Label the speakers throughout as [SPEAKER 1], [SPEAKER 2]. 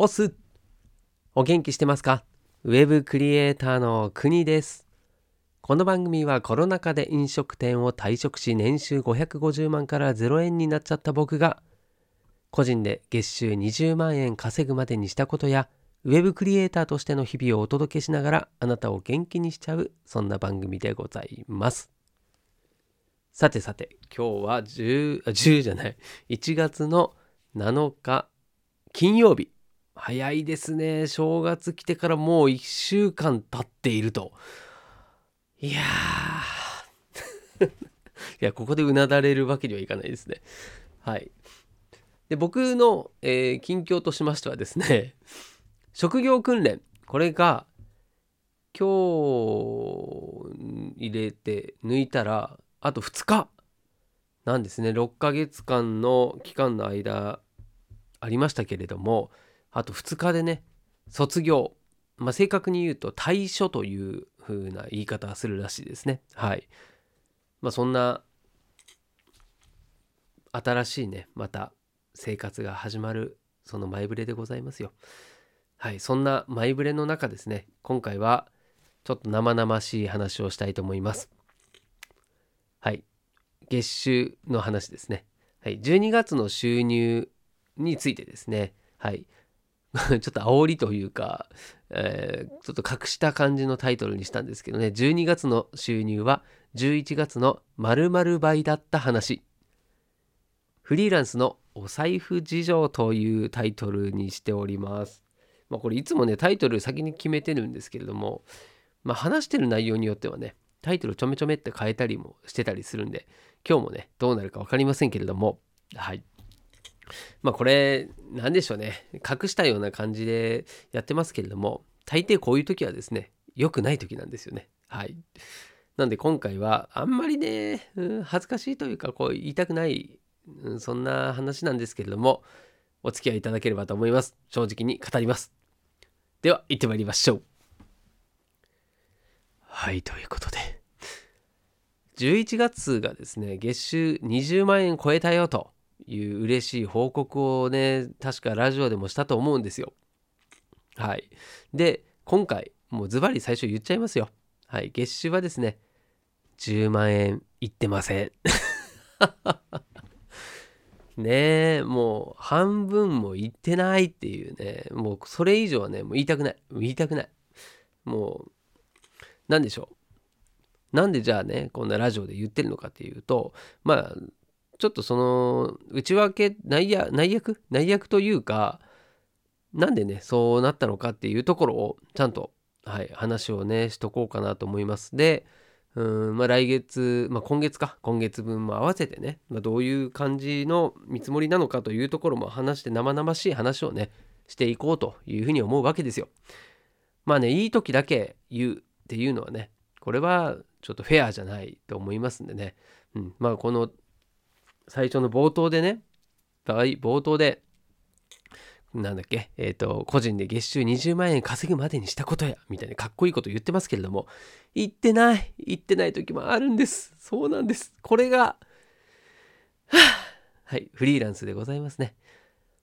[SPEAKER 1] オスお元気してますか？ウェブクリエイターの国です。この番組はコロナ禍で飲食店を退職し年収550万から0円になっちゃった僕が個人で月収20万円稼ぐまでにしたことやウェブクリエイターとしての日々をお届けしながらあなたを元気にしちゃうそんな番組でございます。さてさて今日は10、10じゃない1月の7日金曜日早いですね。正月来てからもう1週間経っていると。いやー。いやここでうなだれるわけにはいかないですね。はい。で僕の、えー近況としましてはですね職業訓練。これが今日入れて抜いたらあと2日なんですね。6ヶ月間の期間の間ありましたけれどもあと2日でね卒業。まあ正確に言うと退所という風な言い方するらしいですね。はい。まあそんな新しいねまた生活が始まるその前触れでございますよ。はい。そんな前触れの中ですね今回はちょっと生々しい話をしたいと思います。はい。月収の話ですね。はい。12月の収入についてですね。はい。ちょっと煽りというか、えーちょっと隠した感じのタイトルにしたんですけどね。12月の収入は11月の〇〇倍だった話。フリーランスのお財布事情というタイトルにしております。まあこれいつもねタイトル先に決めてるんですけれども、まあ、話してる内容によってはねタイトルちょめちょめって変えたりもしてたりするんで今日もねどうなるか分かりませんけれども。はい。まあこれ何でしょうね。隠したような感じでやってますけれども大抵こういう時はですね良くない時なんですよね。はい。なんで今回はあんまりね、恥ずかしいというかこう言いたくない、そんな話なんですけれどもお付き合いいただければと思います。正直に語ります。では行ってまいりましょう。はいということで。11月がですね月収20万円超えたよと。いう嬉しい報告をね確かラジオでもしたと思うんですよ。はい。で今回もうズバリ最初言っちゃいますよ。はい。月収はですね10万円いってません。ねえもう半分もいってないっていうね。もうそれ以上はねもう言いたくない。言いたくない。もう何でしょう。なんでじゃあねこんなラジオで言ってるのかっていうとまあちょっとその内訳内野内役内役というかなんでねそうなったのかっていうところをちゃんと、はい、話をねしとこうかなと思います。でうんまあ来月、まあ、今月か。今月分も合わせてね、まあ、どういう感じの見積もりなのかというところも話して生々しい話をねしていこうというふうに思うわけですよ。まあねいい時だけ言うっていうのはねこれはちょっとフェアじゃないと思いますんでね、うん、まあこの最初の冒頭でね冒頭でなんだっけえっ、と個人で月収20万円稼ぐまでにしたことやみたいなかっこいいこと言ってますけれども言ってない言ってない時もあるんです。そうなんです。これがはあはいフリーランスでございますね。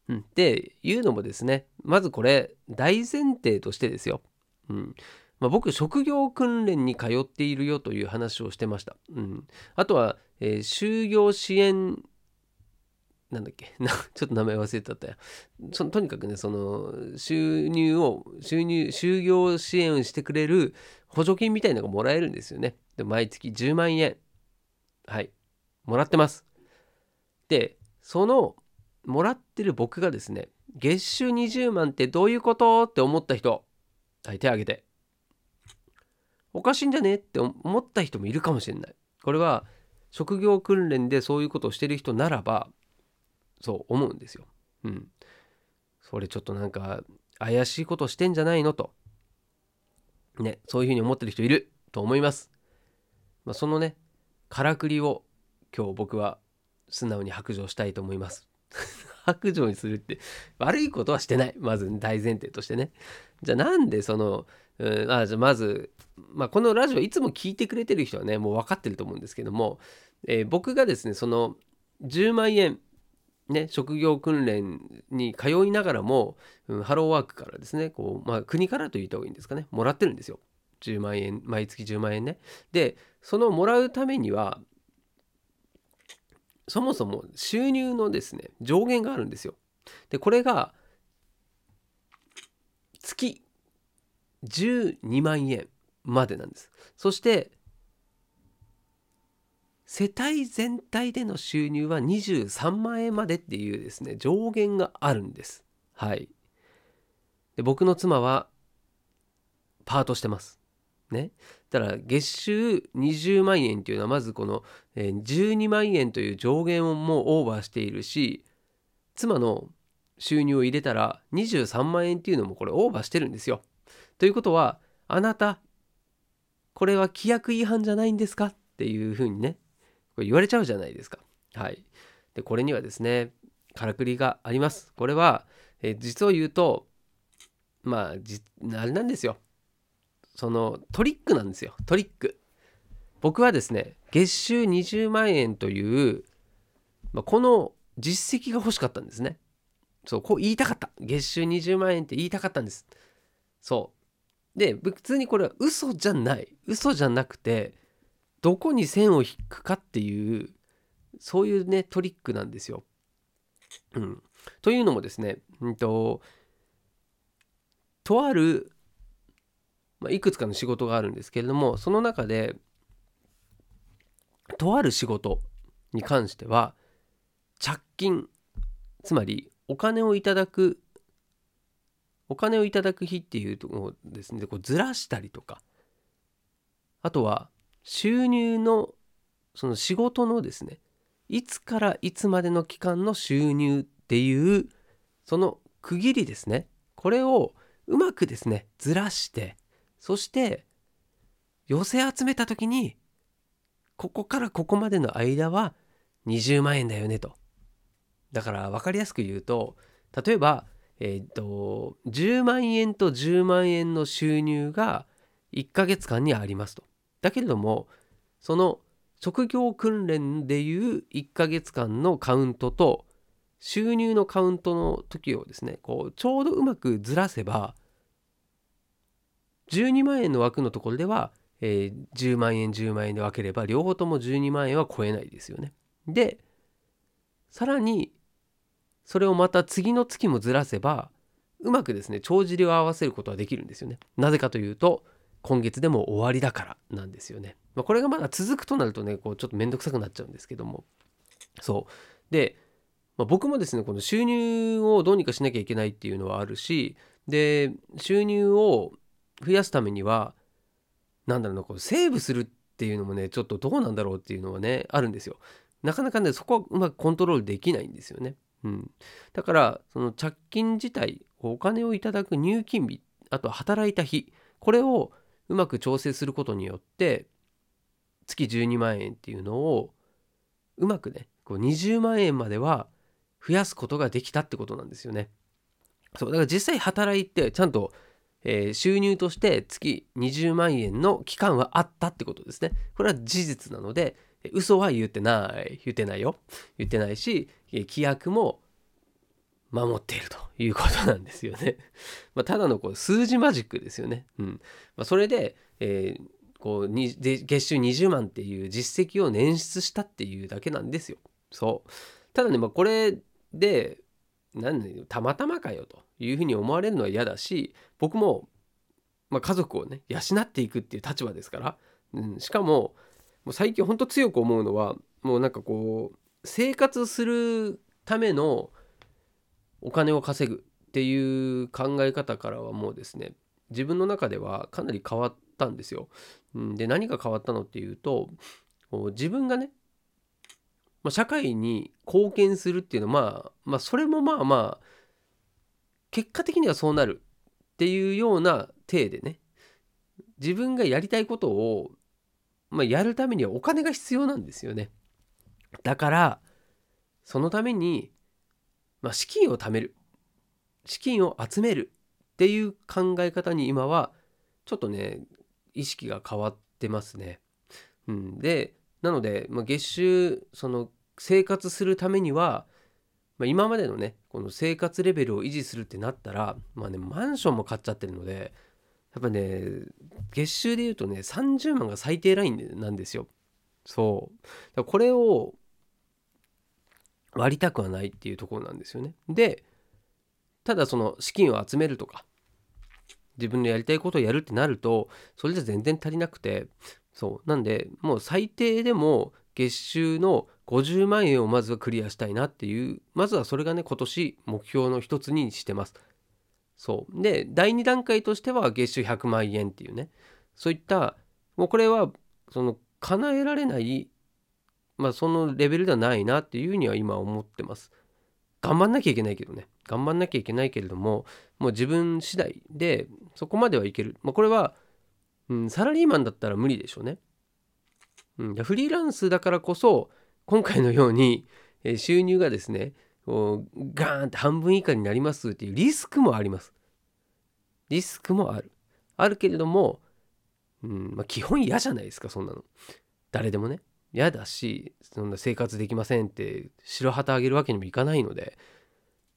[SPEAKER 1] うんっていうのもですねまずこれ大前提としてですよ。うんまあ、僕職業訓練に通っているよという話をしてました、うん、あとは、えー就業支援なんだっけ？な ちょっと名前忘れてた。ったやそのとにかくねその収入を収入就業支援してくれる補助金みたいなのがもらえるんですよね。で毎月10万円。はい。もらってます。でそのもらってる僕がですね月収20万ってどういうことって思った人はい手挙げて。おかしいんじゃねって思った人もいるかもしれない。これは職業訓練でそういうことをしてる人ならばそう思うんですよ。うん。それちょっとなんか怪しいことしてんじゃないのと。ね、そういうふうに思ってる人いると思います。まあ、そのね、からくりを今日僕は素直に白状したいと思います。白状にするって悪いことはしてない。まず大前提としてね。じゃあなんでその、うん、あじゃあまず、まあ、このラジオいつも聞いてくれてる人はねもう分かってると思うんですけども、えー僕がですねその10万円ね、職業訓練に通いながらも、うん、ハローワークからですねこう、まあ、国からと言った方がいいんですかねもらってるんですよ10万円毎月10万円ねでそのもらうためにはそもそも収入のですね上限があるんですよ。でこれが月12万円までなんです。そして世帯全体での収入は23万円までっていうですね上限があるんです。はい。で僕の妻はパートしてます。ね。だから月収20万円っていうのはまずこの12万円という上限をもうオーバーしているし妻の収入を入れたら23万円っていうのもこれオーバーしてるんですよということはあなたこれは規約違反じゃないんですか？っていうふうにねこれ言われちゃうじゃないですか。はい。で、これにはですね、からくりがあります。これは、え実を言うと、まあ、あれなんですよ。そのトリックなんですよ。トリック。僕はですね、月収20万円という、まあ、この実績が欲しかったんですね。そう、こう言いたかった。月収20万円って言いたかったんです。そう。で、普通にこれは嘘じゃない。嘘じゃなくて、どこに線を引くかっていうそういうねトリックなんですよ。うん、というのもですね、うんと、とある、まあ、いくつかの仕事があるんですけれどもその中でとある仕事に関しては着金つまりお金をいただくお金をいただく日っていうのをですね。こうずらしたりとかあとは収入のその仕事のですねいつからいつまでの期間の収入っていうその区切りですね。これをうまくですねずらしてそして寄せ集めた時にここからここまでの間は20万円だよねと。だから分かりやすく言うと例えばえっ、と10万円と10万円の収入が1ヶ月間にありますと。だけれどもその職業訓練でいう1ヶ月間のカウントと収入のカウントの時をですねこうちょうどうまくずらせば12万円の枠のところでは、えー、10万円10万円で分ければ両方とも12万円は超えないですよね。でさらにそれをまた次の月もずらせばうまくですね帳尻を合わせることはできるんですよね。なぜかというと今月でも終わりだからなんですよね。まあ、これがまだ続くとなるとねこうちょっと面倒くさくなっちゃうんですけどもそうで、まあ、僕もですねこの収入をどうにかしなきゃいけないっていうのはあるしで収入を増やすためには何だろうなこうセーブするっていうのもねちょっとどうなんだろうっていうのはねあるんですよ。なかなかねそこはうまくコントロールできないんですよね。うん、だからその着金自体お金をいただく入金日あと働いた日これをうまく調整することによって月12万円っていうのをうまくねこう20万円までは増やすことができたってことなんですよね。そうだから実際働いてちゃんと、えー、収入として月20万円の期間はあったってことですね。これは事実なので嘘は言ってない言ってないよ言ってないし規約も守っているということなんですよね。まあ、ただのこう数字マジックですよね。うんまあ、それで、えー、こうに月収20万っていう実績を捻出したっていうだけなんですよ。そうただね、まあ、これで何たまたまかよというふうに思われるのは嫌だし僕も、まあ、家族をね養っていくっていう立場ですから、うん、しかももう最近ほんと強く思うのはもうなんかこう生活するためのお金を稼ぐっていう考え方からはもうですね自分の中ではかなり変わったんですよ。で何が変わったのっていうと自分がねま社会に貢献するっていうのはまあまあそれもまあまあ結果的にはそうなるっていうような体でね自分がやりたいことを、まあ、やるためにはお金が必要なんですよね。だからそのためにまあ、資金を貯める資金を集めるっていう考え方に今はちょっとね意識が変わってますね。うん、でなので、まあ、月収その生活するためにはまあ、今までのねこの生活レベルを維持するってなったらまあねマンションも買っちゃってるのでやっぱね月収で言うとね30万が最低ラインなんですよ。そう。これを割りたくはないっていうところなんですよね。でただその資金を集めるとか自分のやりたいことをやるってなるとそれじゃ全然足りなくてそう。なんでもう最低でも月収の50万円をまずはクリアしたいなっていうまずはそれがね今年目標の一つにしてます。そう。で第2段階としては月収100万円っていうね。そういったもうこれはその叶えられないまあそのレベルではないなっていうふうには今思ってます。頑張んなきゃいけないけどね。頑張んなきゃいけないけれどももう自分次第でそこまではいける、まあ、これは、うん、サラリーマンだったら無理でしょうね、うん、フリーランスだからこそ今回のように収入がですねこうガーンって半分以下になりますっていうリスクもあります。リスクもある。あるけれども、うんまあ、基本嫌じゃないですかそんなの。誰でもね。嫌だしそんな生活できませんって白旗あげるわけにもいかないので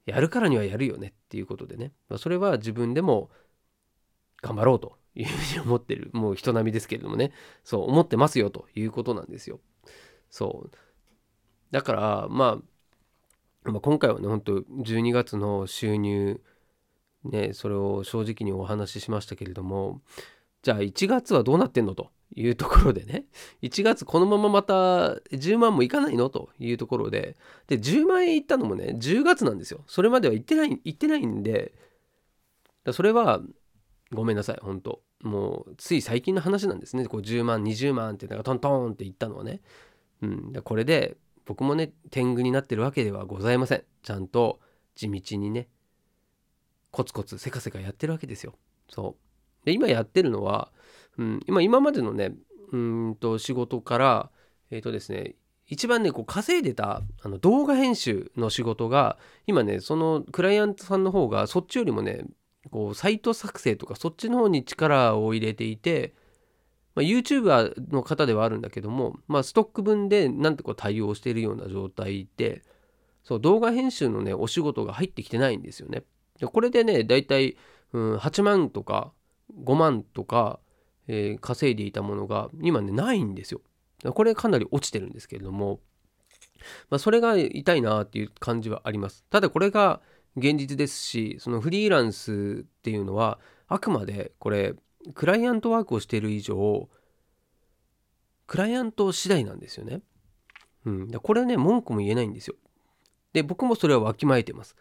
[SPEAKER 1] やるからにはやるよねっていうことでね、まあ、それは自分でも頑張ろうというふうに思ってるもう人並みですけれどもね。そう思ってますよということなんですよ。そう。だからまあ、まあ、今回はね本当12月の収入ねそれを正直にお話ししましたけれどもじゃあ1月はどうなってんのというところでね1月このまままた10万もいかないのというところでで10万円いったのもね10月なんですよ。それまでは行ってない行ってないんでそれはごめんなさい本当。もうつい最近の話なんですね。こう10万20万ってなんかトントンっていったのはね、うん、これで僕もね天狗になってるわけではございません。ちゃんと地道にねコツコツせかせかやってるわけですよ。そう。で今やってるのはうん、今今までのねうんと仕事からえっ、ー、とですね一番ねこう稼いでたあの動画編集の仕事が今ねそのクライアントさんの方がそっちよりもねこうサイト作成とかそっちの方に力を入れていて、まあ、YouTuber の方ではあるんだけども、まあ、ストック分でなんとか対応しているような状態でそう動画編集のねお仕事が入ってきてないんですよね。でこれでねだいたい、うん、8万とか5万とかえー、稼いでいたものが今ねないんですよ。これかなり落ちてるんですけれども、まあ、それが痛いなっていう感じはあります。ただこれが現実ですしそのフリーランスっていうのはあくまでこれクライアントワークをしている以上クライアント次第なんですよね。うん、これね文句も言えないんですよ。で僕もそれはわきまえてます。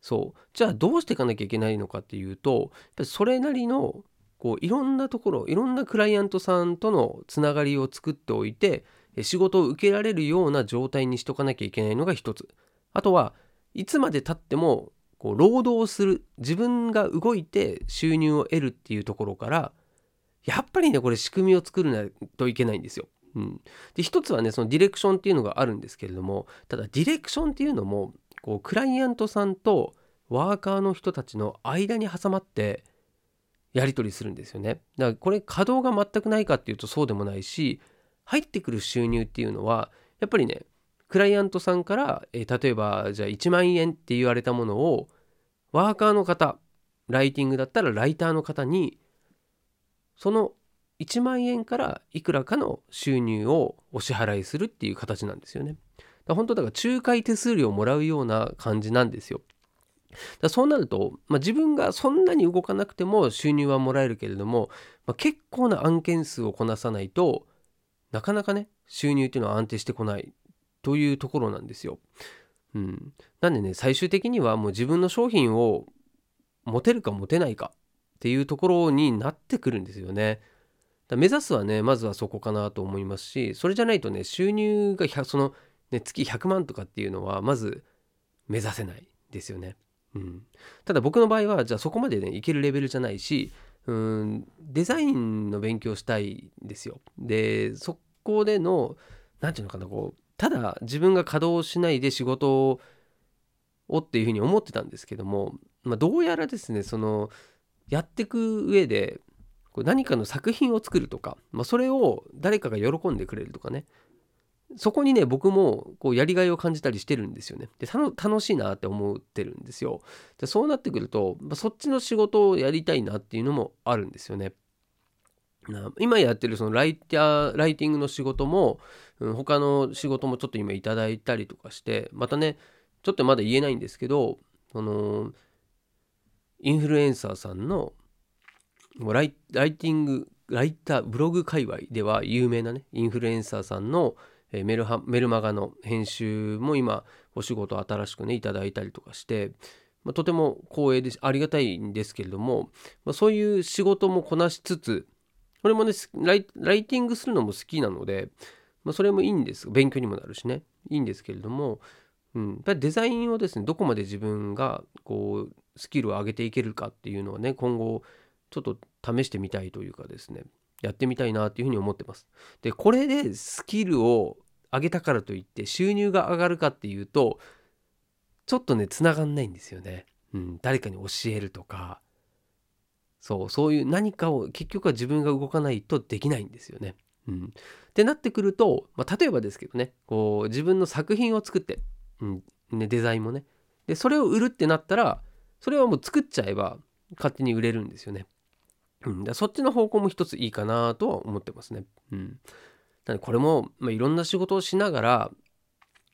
[SPEAKER 1] そうじゃあどうしていかなきゃいけないのかっていうとそれなりのこういろんなところいろんなクライアントさんとのつながりを作っておいて仕事を受けられるような状態にしとかなきゃいけないのが一つあとはいつまでたってもこう労働する自分が動いて収入を得るっていうところからやっぱりねこれ仕組みを作るないといけないんですよ。うん、で一つはねそのディレクションっていうのがあるんですけれどもただディレクションっていうのもこうクライアントさんとワーカーの人たちの間に挟まってやり取りするんですよね。だからこれ稼働が全くないかっていうとそうでもないし入ってくる収入っていうのはやっぱりねクライアントさんから、えー、例えばじゃあ1万円って言われたものをワーカーの方ライティングだったらライターの方にその1万円からいくらかの収入をお支払いするっていう形なんですよね。だ本当だから仲介手数料をもらうような感じなんですよ。だそうなると、まあ、自分がそんなに動かなくても収入はもらえるけれども、まあ、結構な案件数をこなさないとなかなかね収入っていうのは安定してこないというところなんですよ。うん、なんでね最終的にはもう自分の商品を持てるか持てないかっていうところになってくるんですよね。だ目指すはねまずはそこかなと思いますしそれじゃないとね収入がその、ね、月100万とかっていうのはまず目指せないですよね。うん、ただ僕の場合はじゃあそこまでねいけるレベルじゃないしうんデザインの勉強したいんですよ。でそこでの何て言うのかなこうただ自分が稼働しないで仕事をっていうふうに思ってたんですけども、まあ、どうやらですねそのやってく上で何かの作品を作るとか、まあ、それを誰かが喜んでくれるとかねそこにね僕もこうやりがいを感じたりしてるんですよね。で楽しいなって思ってるんですよ。でそうなってくると、まあ、そっちの仕事をやりたいなっていうのもあるんですよね。今やってるそのライターライティングの仕事も、他の仕事もちょっと今いただいたりとかしてまたねちょっとまだ言えないんですけどそのインフルエンサーさんのライライティングライターブログ界隈では有名なねインフルエンサーさんのメルハメルマガの編集も今お仕事新しくねいただいたりとかして、まあ、とても光栄でありがたいんですけれども、まあ、そういう仕事もこなしつつこれもねライティングするのも好きなので、まあ、それもいいんです勉強にもなるしねいいんですけれども、うん、やっぱりデザインをですねどこまで自分がこうスキルを上げていけるかっていうのはね今後ちょっと試してみたいというかですねやってみたいなっていうふうに思ってます。でこれでスキルを上げたからといって収入が上がるかっていうとちょっとねつながんないんですよね。うん、誰かに教えるとかそうそういう何かを結局は自分が動かないとできないんですよね。うん、ってなってくると、まあ、例えばですけどねこう自分の作品を作って、うんね、デザインもねでそれを売るってなったらそれはもう作っちゃえば勝手に売れるんですよね。うん、だそっちの方向も一ついいかなとは思ってますね。うん、なのでこれも、まあ、いろんな仕事をしながら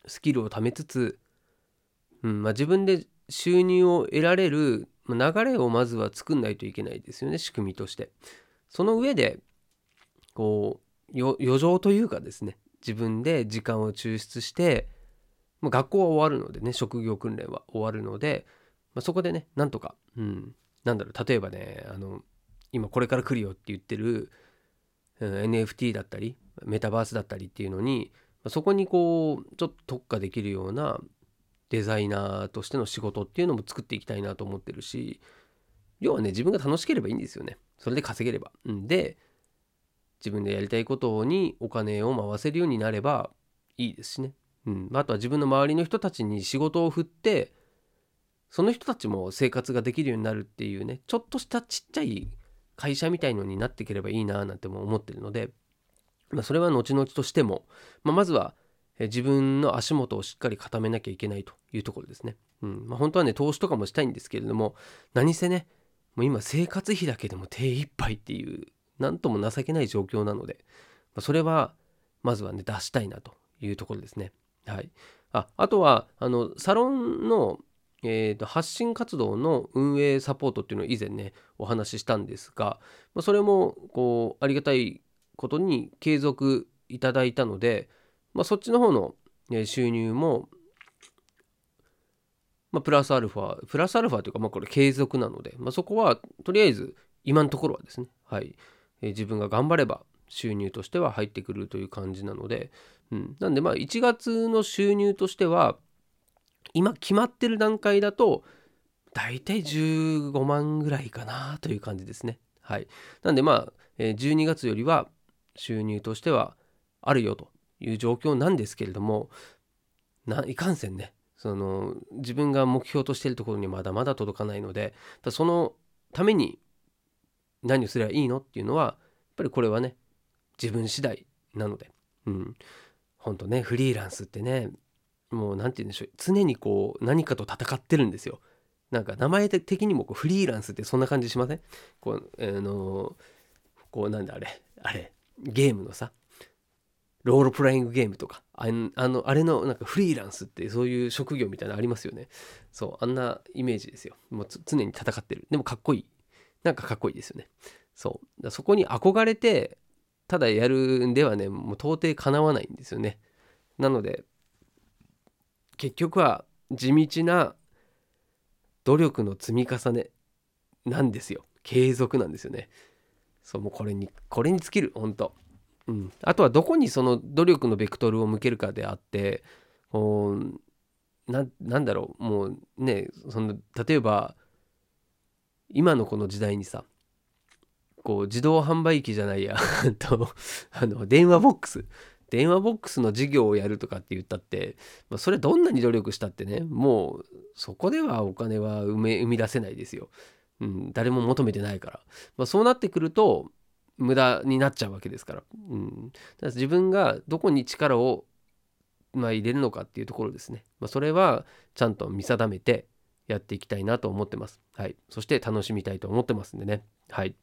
[SPEAKER 1] スキルを貯めつつ、うんまあ、自分で収入を得られる流れをまずは作んないといけないですよね仕組みとして。その上でこう余剰というかですね自分で時間を抽出してま、学校は終わるのでね職業訓練は終わるので、まあ、そこでねなんとか、うん、なんだろう例えばねあの今これから来るよって言ってる、うん、NFT だったりメタバースだったりっていうのに、まあ、そこにこうちょっと特化できるようなデザイナーとしての仕事っていうのも作っていきたいなと思ってるし要はね自分が楽しければいいんですよねそれで稼げれば。うんで自分でやりたいことにお金を回せるようになればいいですしね。うん、あとは自分の周りの人たちに仕事を振ってその人たちも生活ができるようになるっていうねちょっとしたちっちゃい会社みたいのになっていければいいななんても思ってるので、まあ、それは後々としても、まあ、まずは自分の足元をしっかり固めなきゃいけないというところですね。うんまあ、本当はね投資とかもしたいんですけれども何せねもう今生活費だけでも手一杯っていう何とも情けない状況なので、まあ、それはまずはね出したいなというところですね。はい、ああとはあのサロンの、えーと、発信活動の運営サポートっていうのを以前ねお話ししたんですが、まあ、それもこうありがたいことに継続いただいたので、まあ、そっちの方の、ね、収入も、まあ、プラスアルファプラスアルファというか、まあ、これ継続なので、まあ、そこはとりあえず今のところはですね、はいえ、自分が頑張れば収入としては入ってくるという感じなので、うん、なんでまあ1月の収入としては今決まってる段階だと大体15万ぐらいかなという感じですね。はい。なんでまあ12月よりは収入としてはあるよという状況なんですけれどもないかんせんねその自分が目標としてるところにまだまだ届かないのでそのために何をすればいいのっていうのはやっぱりこれはね自分次第なので、うん、ほんとねフリーランスってねもう何て言うんでしょう。常にこう何かと戦ってるんですよ。なんか名前的にもこうフリーランスってそんな感じしません？こう、あのこうなんだあれあれゲームのさロールプレイングゲームとかあのあれのなんかフリーランスってそういう職業みたいなのありますよね。そうあんなイメージですよ。もう常に戦ってる。でもかっこいい。なんかかっこいいですよね。そう。そこに憧れてただやるんではねもう到底かなわないんですよね。なので結局は地道な努力の積み重ねなんですよ。継続なんですよね。そうもうこれにこれに尽きる本当うん。あとはどこにその努力のベクトルを向けるかであってこうななんだろう。もうねその例えば今のこの時代にさこう自動販売機じゃないや とあの電話ボックス。電話ボックスの事業をやるとかって言ったって、まあ、それどんなに努力したってねもうそこではお金は生め生み出せないですよ、うん、誰も求めてないから、まあ、そうなってくると無駄になっちゃうわけですから,、うん、だから自分がどこに力をまあ、入れるのかっていうところですね、まあ、それはちゃんと見定めてやっていきたいなと思ってます。はい。そして楽しみたいと思ってますんでね。はい。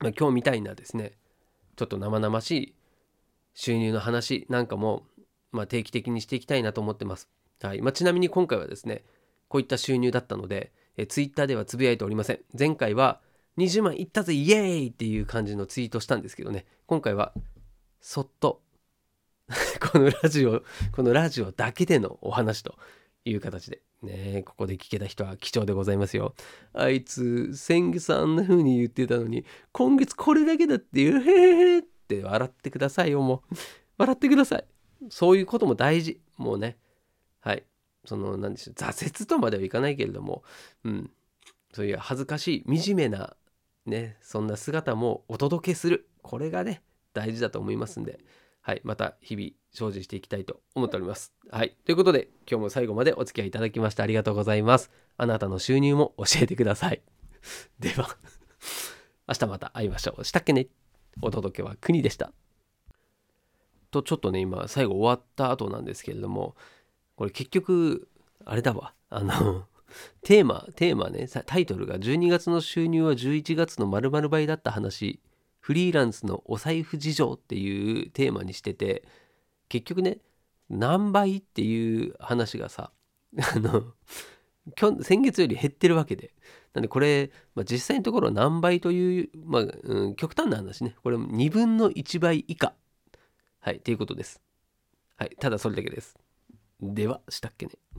[SPEAKER 1] まあ、今日みたいなですね、ちょっと生々しい収入の話なんかも、まあ、定期的にしていきたいなと思ってます。はいまあ、ちなみに今回はですね、こういった収入だったので、え Twitter ではつぶやいておりません。前回は20万いったぜイエーイっていう感じのツイートしたんですけどね、今回はそっと このラジオ、このラジオだけでのお話という形で、ね、ここで聞けた人は貴重でございますよ。あいつ、先月あんな風に言ってたのに、今月これだけだっていう、へへへって笑ってくださいよ、もう。笑ってください。そういうことも大事。もうね。はい。その、何でしょう。挫折とまではいかないけれども、うん。そういう恥ずかしい、惨めな、ね、そんな姿もお届けする。これがね、大事だと思いますんで、はい。また日々精進していきたいと思っております。はい。ということで、今日も最後までお付き合いいただきましてありがとうございます。あなたの収入も教えてください。では明日また会いましょう。したっけね？お届けは国でした。と、ちょっとね、今、最後終わった後なんですけれども、これ結局、あれだわ。あのテーマ、テーマね、タイトルが12月の収入は11月の〇〇倍だった話、フリーランスのお財布事情っていうテーマにしてて、結局ね何倍っていう話がさ あの先月より減ってるわけで。なんでこれ、まあ、実際のところ何倍という、まあうん、極端な話ね。これ2分の1倍以下。はいということです。はいただそれだけです。ではしたっけね。